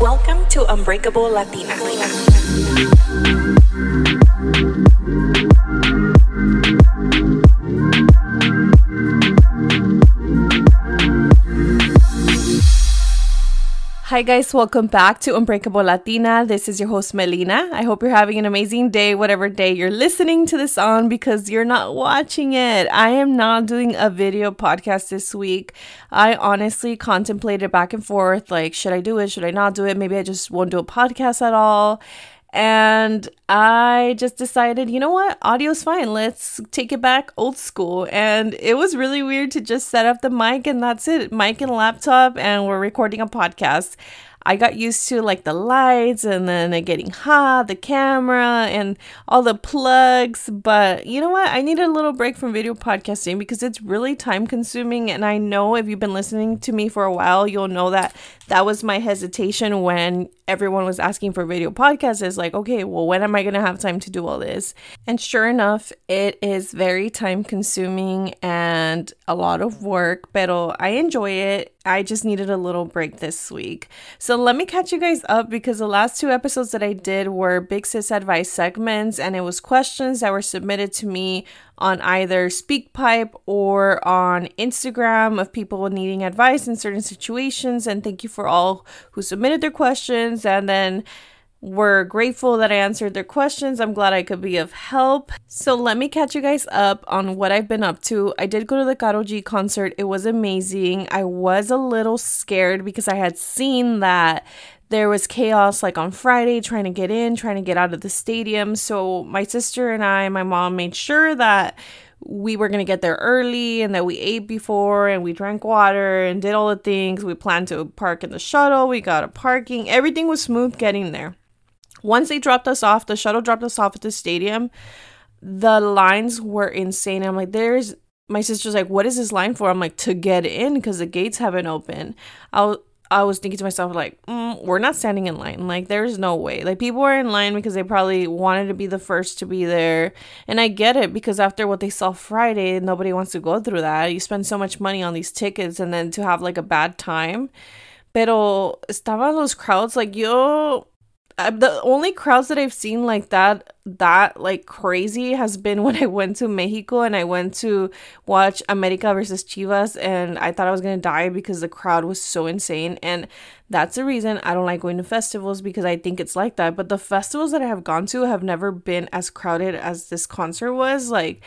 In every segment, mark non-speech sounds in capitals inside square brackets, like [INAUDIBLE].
Welcome to Unbreakable Latina. Hi, guys, welcome back to Unbreakable Latina. This is your host, Melina. I hope you're having an amazing day, whatever day you're listening to this on, because you're not watching it. I am not doing a video podcast this week. I honestly contemplated back and forth like, should I do it? Should I not do it? Maybe I just won't do a podcast at all. And I just decided, you know what? Audio's fine. Let's take it back old school. And it was really weird to just set up the mic and that's it mic and laptop, and we're recording a podcast. I got used to like the lights and then it getting hot, the camera and all the plugs. But you know what? I need a little break from video podcasting because it's really time consuming. And I know if you've been listening to me for a while, you'll know that that was my hesitation when everyone was asking for video podcasts. Is like, okay, well, when am I going to have time to do all this? And sure enough, it is very time consuming and a lot of work, but I enjoy it. I just needed a little break this week. So let me catch you guys up because the last two episodes that I did were Big Sis Advice segments, and it was questions that were submitted to me on either SpeakPipe or on Instagram of people needing advice in certain situations. And thank you for all who submitted their questions. And then we're grateful that I answered their questions. I'm glad I could be of help. So let me catch you guys up on what I've been up to. I did go to the Karol G concert. It was amazing. I was a little scared because I had seen that there was chaos like on Friday trying to get in, trying to get out of the stadium. So my sister and I, my mom made sure that we were going to get there early and that we ate before and we drank water and did all the things. We planned to park in the shuttle. We got a parking. Everything was smooth getting there. Once they dropped us off, the shuttle dropped us off at the stadium. The lines were insane. I'm like, there's my sister's like, what is this line for? I'm like, to get in because the gates haven't opened. I I was thinking to myself, like, mm, we're not standing in line. Like, there's no way. Like, people are in line because they probably wanted to be the first to be there. And I get it because after what they saw Friday, nobody wants to go through that. You spend so much money on these tickets and then to have like a bad time. Pero estaban los crowds, like, yo the only crowds that I've seen like that that like crazy has been [LAUGHS] when I went to Mexico and I went to watch America versus Chivas and I thought I was gonna die because the crowd was so insane and that's the reason I don't like going to festivals because I think it's like that. But the festivals that I have gone to have never been as crowded as this concert was. Like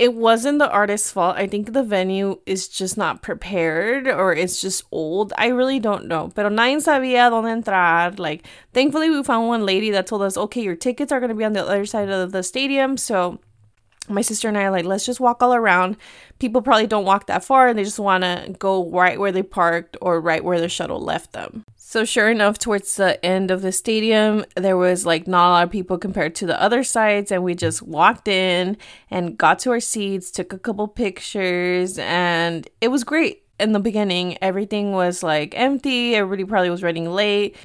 it wasn't the artist's fault. I think the venue is just not prepared or it's just old. I really don't know. Pero nadie sabía dónde entrar. Like, thankfully, we found one lady that told us, okay, your tickets are going to be on the other side of the stadium. So, my sister and I are like, let's just walk all around. People probably don't walk that far and they just want to go right where they parked or right where the shuttle left them. So sure enough, towards the end of the stadium, there was like not a lot of people compared to the other sides, and we just walked in and got to our seats, took a couple pictures, and it was great. In the beginning, everything was like empty. Everybody probably was running late.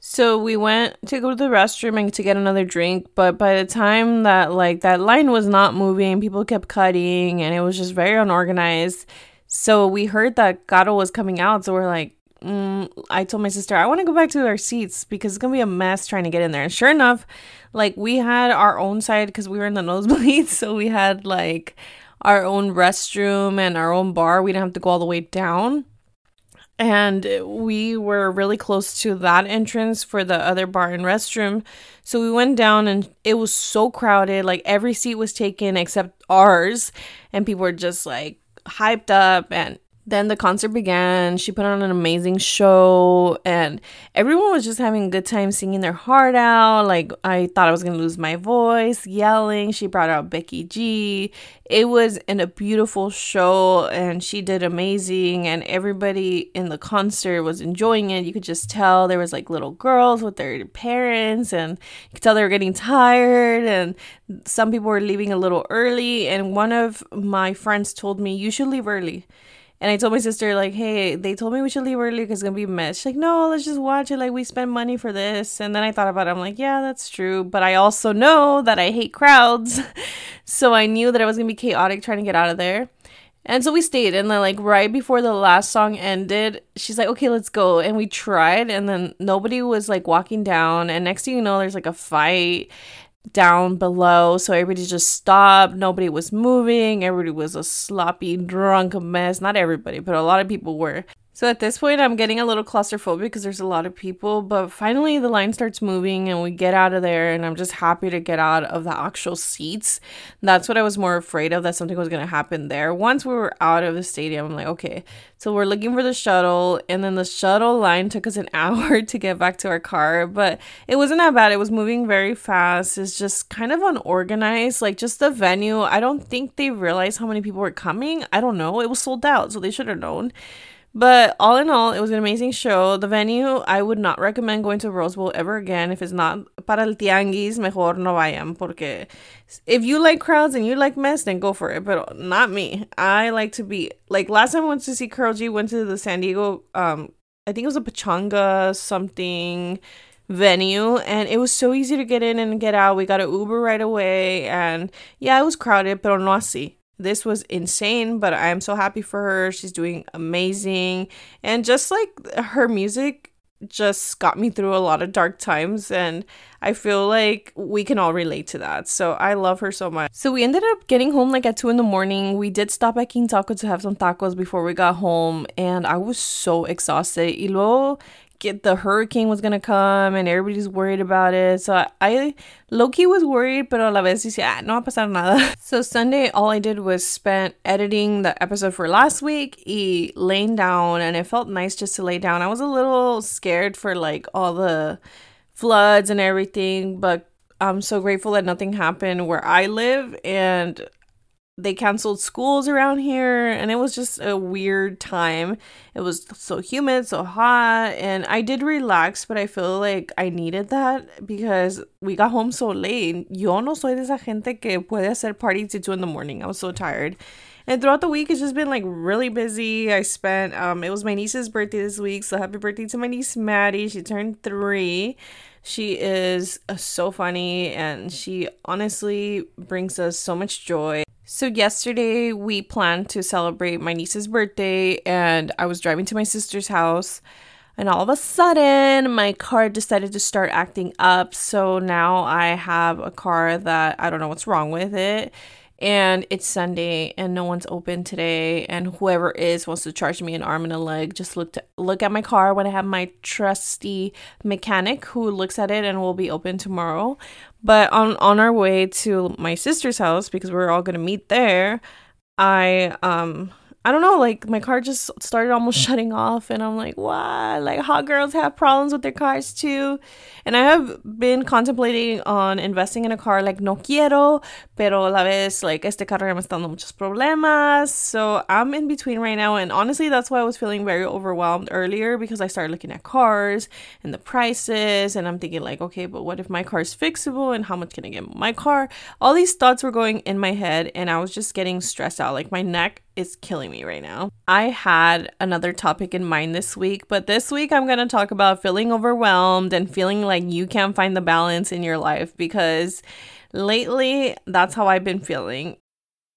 So we went to go to the restroom and to get another drink, but by the time that like that line was not moving, people kept cutting and it was just very unorganized. So we heard that Gato was coming out, so we're like, mm, I told my sister, I want to go back to our seats because it's to be a mess trying to get in there. And sure enough, like we had our own side because we were in the [LAUGHS] nosebleeds. So we had like our own restroom and our own bar. We didn't have to go all the way down. And we were really close to that entrance for the other bar and restroom. So we went down and it was so crowded. Like every seat was taken except ours. And people were just like hyped up and then the concert began. She put on an amazing show, and everyone was just having a good time singing their heart out. Like, I thought I was gonna lose my voice, yelling. She brought out Becky G. It was in a beautiful show, and she did amazing. And everybody in the concert was enjoying it. You could just tell there was like little girls with their parents, and you could tell they were getting tired. And some people were leaving a little early. And one of my friends told me, You should leave early and I told my sister, like, hey, they told me we should leave early because it's going to be a mess. She's like, no, let's just watch it. Like, we spend money for this. And then I thought about it. I'm like, yeah, that's true. But I also know that I hate crowds. [LAUGHS] so I knew that I was going to be chaotic trying to get out of there. And so we stayed, and then like right before the last song ended, she's like, "Okay, let's go." And we tried, and then nobody was like walking down. And next thing you know, there's like a fight down below. So everybody just stopped. Nobody was moving. Everybody was a sloppy, drunk mess. Not everybody, but a lot of people were. So at this point, I'm getting a little claustrophobic because there's a lot of people. But finally, the line starts moving and we get out of there. And I'm just happy to get out of the actual seats. That's what I was more afraid of that something was going to happen there. Once we were out of the stadium, I'm like, okay. So we're looking for the shuttle. And then the shuttle line took us an [LAUGHS] hour to get back to our car. But it wasn't that bad. It was moving very fast. It's just kind of unorganized. Like just the venue, I don't think they realized how many people were coming. I don't know. It was sold out. So they should have known. But all in all, it was an amazing show. The venue, I would not recommend going to Rose Bowl ever again. If it's not para el tianguis, mejor no vayan. Porque if you like crowds and you like mess, then go for it. But not me. I like to be, like last time I went to see Karol G, went to the San Diego, um, I think it was a Pechanga something venue and it was so easy to get in and get out. We got an Uber right away and yeah, it was crowded, pero no así this was insane, but I am so happy for her. She's doing amazing. And just like her music just got me through a lot of dark times and I feel like we can all relate to that. So I love her so much. So we ended up getting home like at two in the morning. We did stop at King Taco to have some tacos before we got home and I was so exhausted. Y luego get the hurricane was gonna come and everybody's worried about it. So I, I low-key was worried, but a la vez decía, ah, no va a pasar nada. [LAUGHS] So Sunday, all I did was spent editing the episode for last week y laying down and it felt nice just to lay down. I was a little scared for like all the floods and everything, but I'm so grateful that nothing happened where I live and they canceled schools around here and it was just a weird time. It was so humid, so hot, and I did relax, but I feel like I needed that because we got home so late. Yo no soy de esa gente que puede hacer party till 2 in the morning. I was so tired. And throughout the week, it's just been like really busy. I spent, um, it was my niece's birthday this week, so happy birthday to my niece Maddie. She turned three. She is uh, so funny and she honestly brings us so much joy. So, yesterday we planned to celebrate my niece's birthday, and I was driving to my sister's house. And all of a sudden, my car decided to start acting up. So now I have a car that I don't know what's wrong with it and it's Sunday and no one's open today and whoever is wants to charge me an arm and a leg just look to look at my car when I have my trusty mechanic who looks at it and will be open tomorrow. But on on our way to my sister's house because we're all going to meet there, I um I don't know, like my car just started almost [LAUGHS] shutting off, and I'm like, what? Like, hot girls have problems with their cars too. And I have been contemplating on investing in a car, like, no quiero, pero a la vez, like, este carro me está dando muchos problemas. So I'm in between right now, and honestly, that's why I was feeling very overwhelmed earlier because I started looking at cars and the prices, and I'm thinking, like, okay, but what if my car is fixable, and how much can I get my car? All these thoughts were going in my head, and I was just getting stressed out. Like, my neck is killing me right now. I had another topic in mind this week, but this week I'm going to talk about feeling overwhelmed and feeling like you can't find the balance in your life because lately that's how I've been feeling.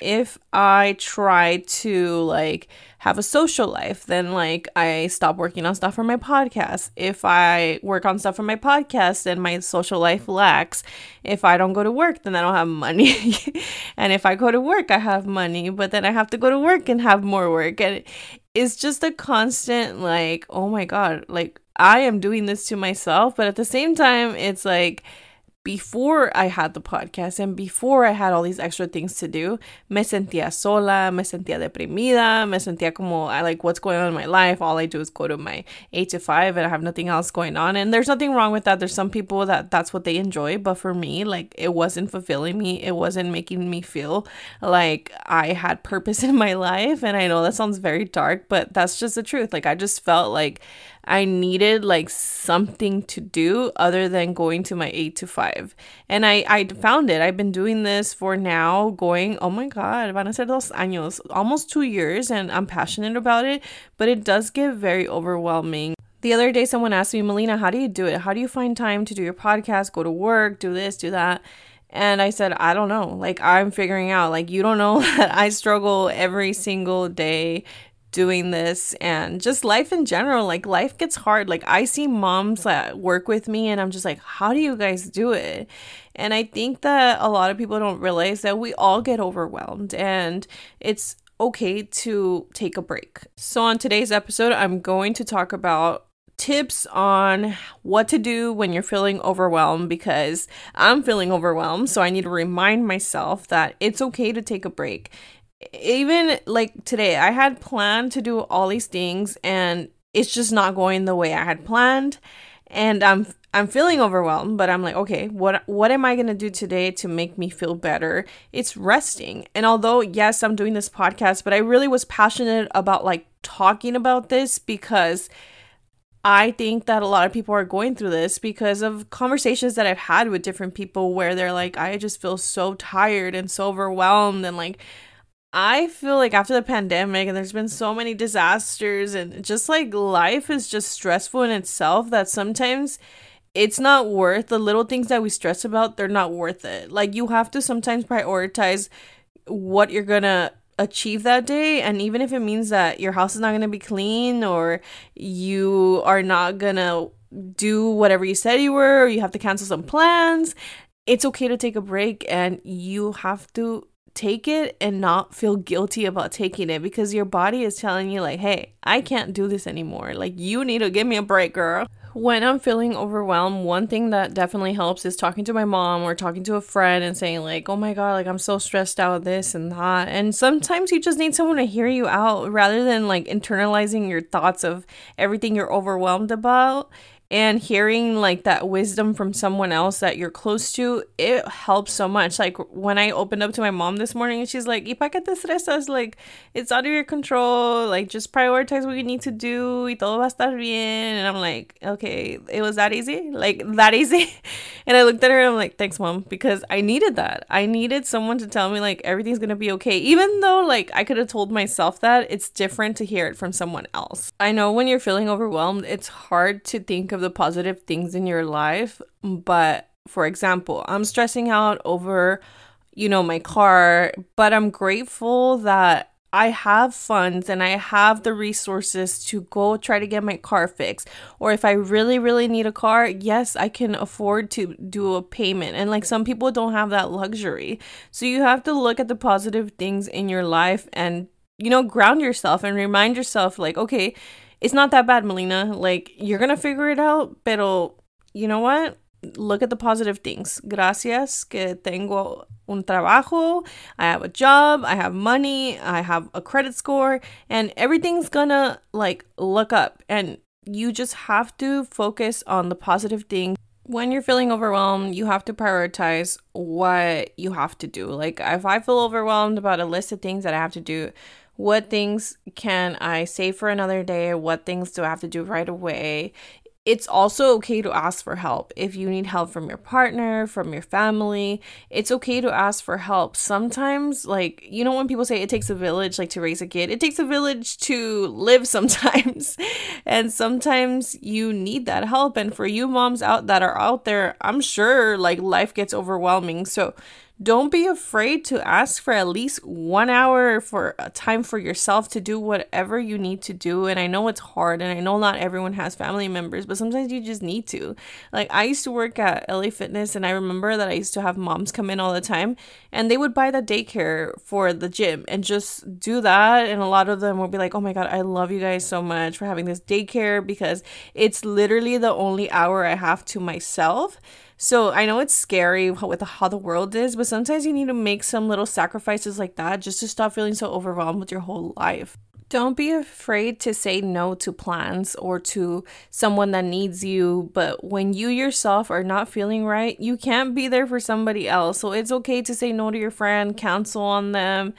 if I try to like have a social life, then like I stop working on stuff for my podcast. If I work on stuff for my podcast, then my social life lacks. If I don't go to work, then I don't have money. [LAUGHS] and if I go to work, I have money, but then I have to go to work and have more work. And it's just a constant like, oh my God, like I am doing this to myself. But at the same time, it's like, before I had the podcast and before I had all these extra things to do, me sentía sola, me sentía deprimida, me sentía como I like what's going on in my life. All I do is go to my 8 to 5 and I have nothing else going on. And there's nothing wrong with that. There's some people that that's what they enjoy, but for me, like it wasn't fulfilling me. It wasn't making me feel like I had purpose [LAUGHS] in my life. And I know that sounds very dark, but that's just the truth. Like I just felt like I needed like something to do other than going to my 8 to 5. And I I found it. I've been doing this for now going, oh my god, van a ser dos años, almost 2 years and I'm passionate about it, but it does get very overwhelming. The other day someone asked me, "Melina, how do you do it? How do you find time to do your podcast, go to work, do this, do that?" And I said, I don't know. Like, I'm figuring out. Like, you don't know [LAUGHS] that I struggle every single day doing this and just life in general like life gets hard. Like i see moms that work with me and i'm just like how do you guys do it? And i think that a lot of people don't realize that we all get overwhelmed and it's okay to take a break. So on today's episode i'm going to talk about tips on what to do when you're feeling overwhelmed because I'm feeling overwhelmed. So I need to remind myself that it's okay to take a break even like today, I had planned to do all these things and it's just not going the way I had planned. And I'm I'm feeling overwhelmed, but I'm like, okay, what what am I going to do today to make me feel better? It's resting. And although yes, I'm doing this podcast, but I really was passionate about like talking about this because I think that a lot of people are going through this because of conversations that I've had with different people where they're like, I just feel so tired and so overwhelmed and like I feel like after the pandemic and there's been so many disasters and just like life is just stressful in itself that sometimes it's not worth the little things that we stress about, they're not worth it. Like you have to sometimes prioritize what you're going to achieve that day and even if it means that your house is not going to be clean or you are not going to do whatever you said you were or you have to cancel some plans, it's okay to take a break and you have to take it and not feel guilty about taking it because your body is telling you, like, hey, I can't do this anymore. Like, you need to give me a break, girl. When I'm feeling overwhelmed, one thing that definitely helps is talking to my mom or talking to a friend and saying, like, oh my God, like, I'm so stressed out, this and that. And sometimes you just need someone to hear you out rather than like internalizing your thoughts of everything you're overwhelmed about and hearing like that wisdom from someone else that you're close to it helps so much. Like when i opened up to my mom this morning and she's like y pa que te like it's out of your control. Like just prioritize what you need to do y todo va a estar bien. And i'm like okay it was that easy? Like that easy? [LAUGHS] And i looked at her and i'm like thanks mom because i needed that. I needed someone to tell me like everything's gonna be okay. Even though like i could have told myself that it's different to hear it from someone else. I know when you're feeling overwhelmed it's hard to think of of the positive things in your life. But for example, I'm stressing out over, you know, my car, but I'm grateful that I have funds and I have the resources to go try to get my car fixed. Or if I really, really need a car, yes, I can afford to do a payment. And like some people don't have that luxury. So you have to look at the positive things in your life and, you know, ground yourself and remind yourself, like, okay, it's not that bad, Melina. Like, you're gonna figure it out, pero you know what? Look at the positive things. Gracias que tengo un trabajo, I have a job, I have money, I have a credit score, and everything's gonna like look up. And you just have to focus on the positive thing. When you're feeling overwhelmed, you have to prioritize what you have to do. Like, if I feel overwhelmed about a list of things that I have to do, what things can I save for another day? What things do I have to do right away? It's also okay to ask for help. If you need help from your partner, from your family, it's okay to ask for help. Sometimes, like, you know, when people say it takes a village, like to raise a kid, it takes a village to live [LAUGHS] sometimes. and sometimes you need that help. And for you moms out that are out there, I'm sure like life gets overwhelming. So, don't be afraid to ask for at least one hour for a time for yourself to do whatever you need to do. And I know it's hard, and I know not everyone has family members, but sometimes you just need to. Like, I used to work at LA Fitness, and I remember that I used to have moms come in all the time, and they would buy the daycare for the gym and just do that. And a lot of them would be like, Oh my God, I love you guys so much for having this daycare because it's literally the only hour I have to myself So I know it's scary with how the world is, but sometimes you need to make some little sacrifices like that just to stop feeling so overwhelmed with your whole life. Don't be afraid to say no to plans or to someone that needs you, but when you yourself are not feeling right, you can't be there for somebody else. So it's okay to say no to your friend, cancel on them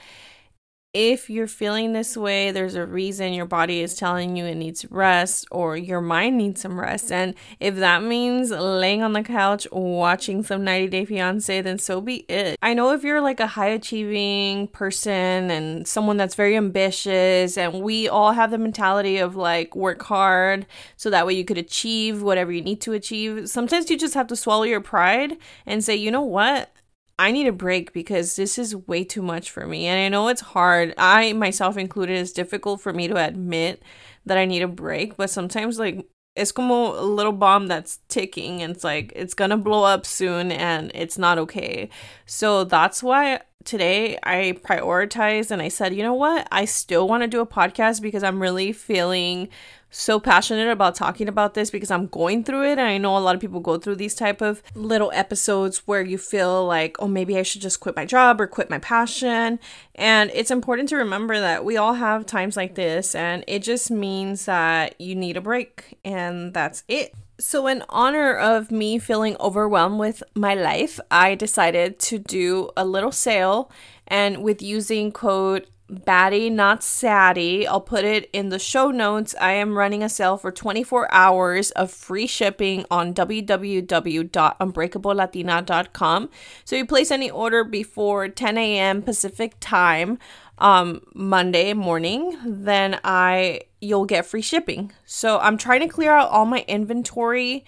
if you're feeling this way, there's a reason your body is telling you it needs rest or your mind needs some rest. And if that means laying on the couch watching some 90 Day Fiance, then so be it. I know if you're like a high achieving person and someone that's very ambitious, and we all have the mentality of like work hard so that way you could achieve whatever you need to achieve. Sometimes you just have to swallow your pride and say, you know what? I need a break because this is way too much for me. And I know it's hard. I myself included, it's difficult for me to admit that I need a break, but sometimes like it's como a little bomb that's ticking and it's like it's gonna blow up soon and it's not okay. So that's why today I prioritized and I said, you know what? I still want to do a podcast because I'm really feeling so passionate about talking about this because I'm going through it and I know a lot of people go through these type of little episodes where you feel like oh maybe I should just quit my job or quit my passion and it's important to remember that we all have times like this and it just means that you need a break and that's it. So, in honor of me feeling overwhelmed with my life, I decided to do a little sale and with using code Baddie, not Saddie. I'll put it in the show notes. I am running a sale for 24 hours of free shipping on www.unbreakablelatina.com. So you place any order before 10 a.m. Pacific time um Monday morning, then I you'll get free shipping. So I'm trying to clear out all my inventory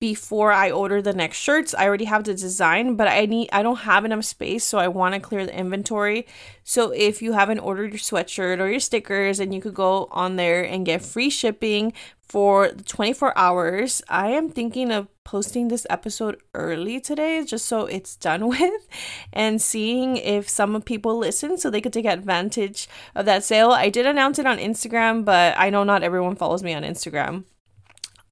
before I order the next shirts. I already have the design, but I need I don't have enough space, so I want to clear the inventory. So if you haven't ordered your sweatshirt or your stickers and you could go on there and get free shipping for 24 hours. I am thinking of posting this episode early today just so it's done [LAUGHS] with and seeing if some people listen so they could take advantage of that sale. I did announce it on Instagram, but I know not everyone follows me on Instagram.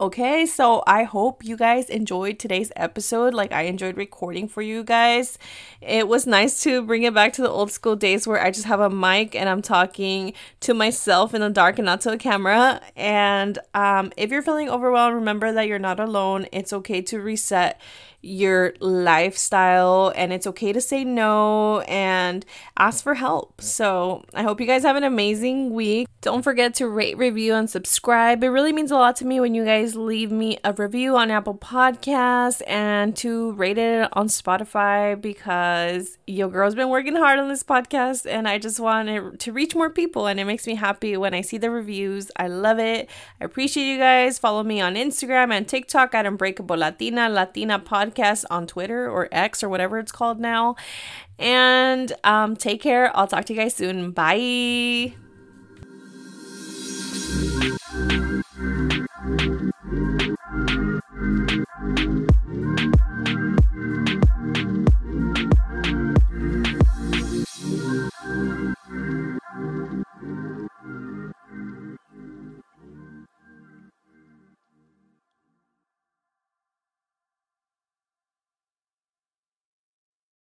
Okay, so I hope you guys enjoyed today's episode like I enjoyed recording for you guys. It was nice to bring it back to the old school days where I just have a mic and I'm talking to myself in the dark and not to a camera. And um, if you're feeling overwhelmed, remember that you're not alone. It's okay to reset your lifestyle and it's okay to say no and ask for help. So, I hope you guys have an amazing week. Don't forget to rate, review, and subscribe. It really means a lot to me when you guys leave me a review on Apple Podcasts and to rate it on Spotify because your girl's been working hard on this podcast and I just want it to reach more people and it makes me happy when I see the reviews. I love it. I appreciate you guys. Follow me on Instagram and TikTok at Unbreakable Latina, Latina podcast on Twitter or X or whatever it's called now. And um, take care. I'll talk to you guys soon. Bye.